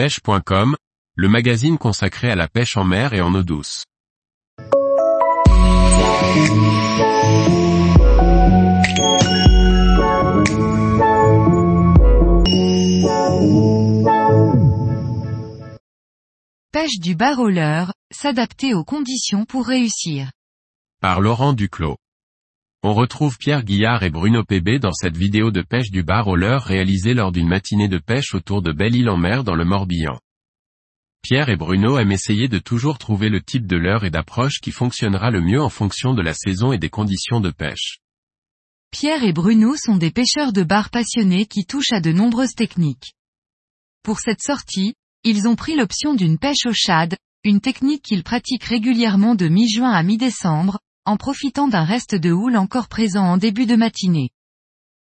pêche.com, le magazine consacré à la pêche en mer et en eau douce. Pêche du bar roller, s'adapter aux conditions pour réussir. Par Laurent Duclos. On retrouve Pierre Guillard et Bruno PB dans cette vidéo de pêche du bar roller réalisée lors d'une matinée de pêche autour de Belle-Île-en-Mer dans le Morbihan. Pierre et Bruno aiment essayer de toujours trouver le type de leurre et d'approche qui fonctionnera le mieux en fonction de la saison et des conditions de pêche. Pierre et Bruno sont des pêcheurs de bar passionnés qui touchent à de nombreuses techniques. Pour cette sortie, ils ont pris l'option d'une pêche au shad, une technique qu'ils pratiquent régulièrement de mi-juin à mi-décembre, en profitant d'un reste de houle encore présent en début de matinée.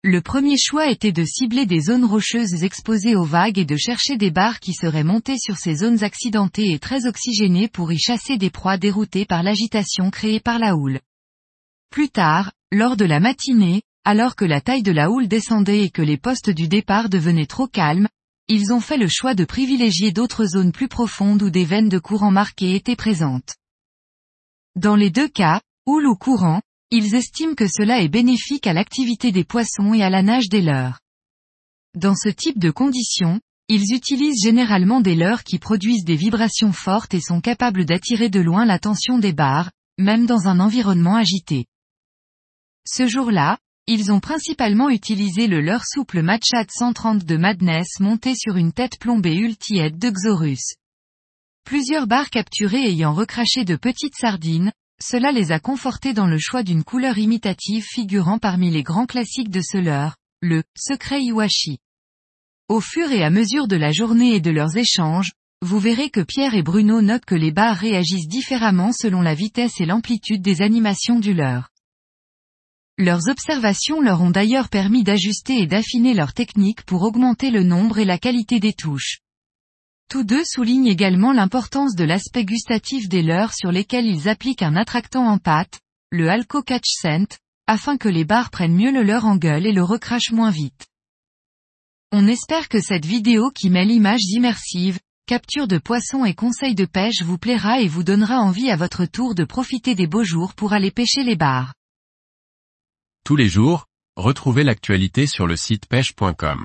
Le premier choix était de cibler des zones rocheuses exposées aux vagues et de chercher des barres qui seraient montées sur ces zones accidentées et très oxygénées pour y chasser des proies déroutées par l'agitation créée par la houle. Plus tard, lors de la matinée, alors que la taille de la houle descendait et que les postes du départ devenaient trop calmes, ils ont fait le choix de privilégier d'autres zones plus profondes où des veines de courant marquées étaient présentes. Dans les deux cas, houle ou courant, ils estiment que cela est bénéfique à l'activité des poissons et à la nage des leurres. Dans ce type de conditions, ils utilisent généralement des leurres qui produisent des vibrations fortes et sont capables d'attirer de loin l'attention des barres, même dans un environnement agité. Ce jour-là, ils ont principalement utilisé le leurre souple Matchat 130 de Madness monté sur une tête plombée Ultihead de Xorus. Plusieurs barres capturées ayant recraché de petites sardines, cela les a confortés dans le choix d'une couleur imitative figurant parmi les grands classiques de ce leurre, le secret Iwashi. Au fur et à mesure de la journée et de leurs échanges, vous verrez que Pierre et Bruno notent que les barres réagissent différemment selon la vitesse et l'amplitude des animations du leurre. Leurs observations leur ont d'ailleurs permis d'ajuster et d'affiner leur technique pour augmenter le nombre et la qualité des touches. Tous deux soulignent également l'importance de l'aspect gustatif des leurres sur lesquels ils appliquent un attractant en pâte, le Alco Catch Scent, afin que les barres prennent mieux le leurre en gueule et le recrachent moins vite. On espère que cette vidéo qui mêle images immersives, capture de poissons et conseils de pêche vous plaira et vous donnera envie à votre tour de profiter des beaux jours pour aller pêcher les barres. Tous les jours, retrouvez l'actualité sur le site pêche.com.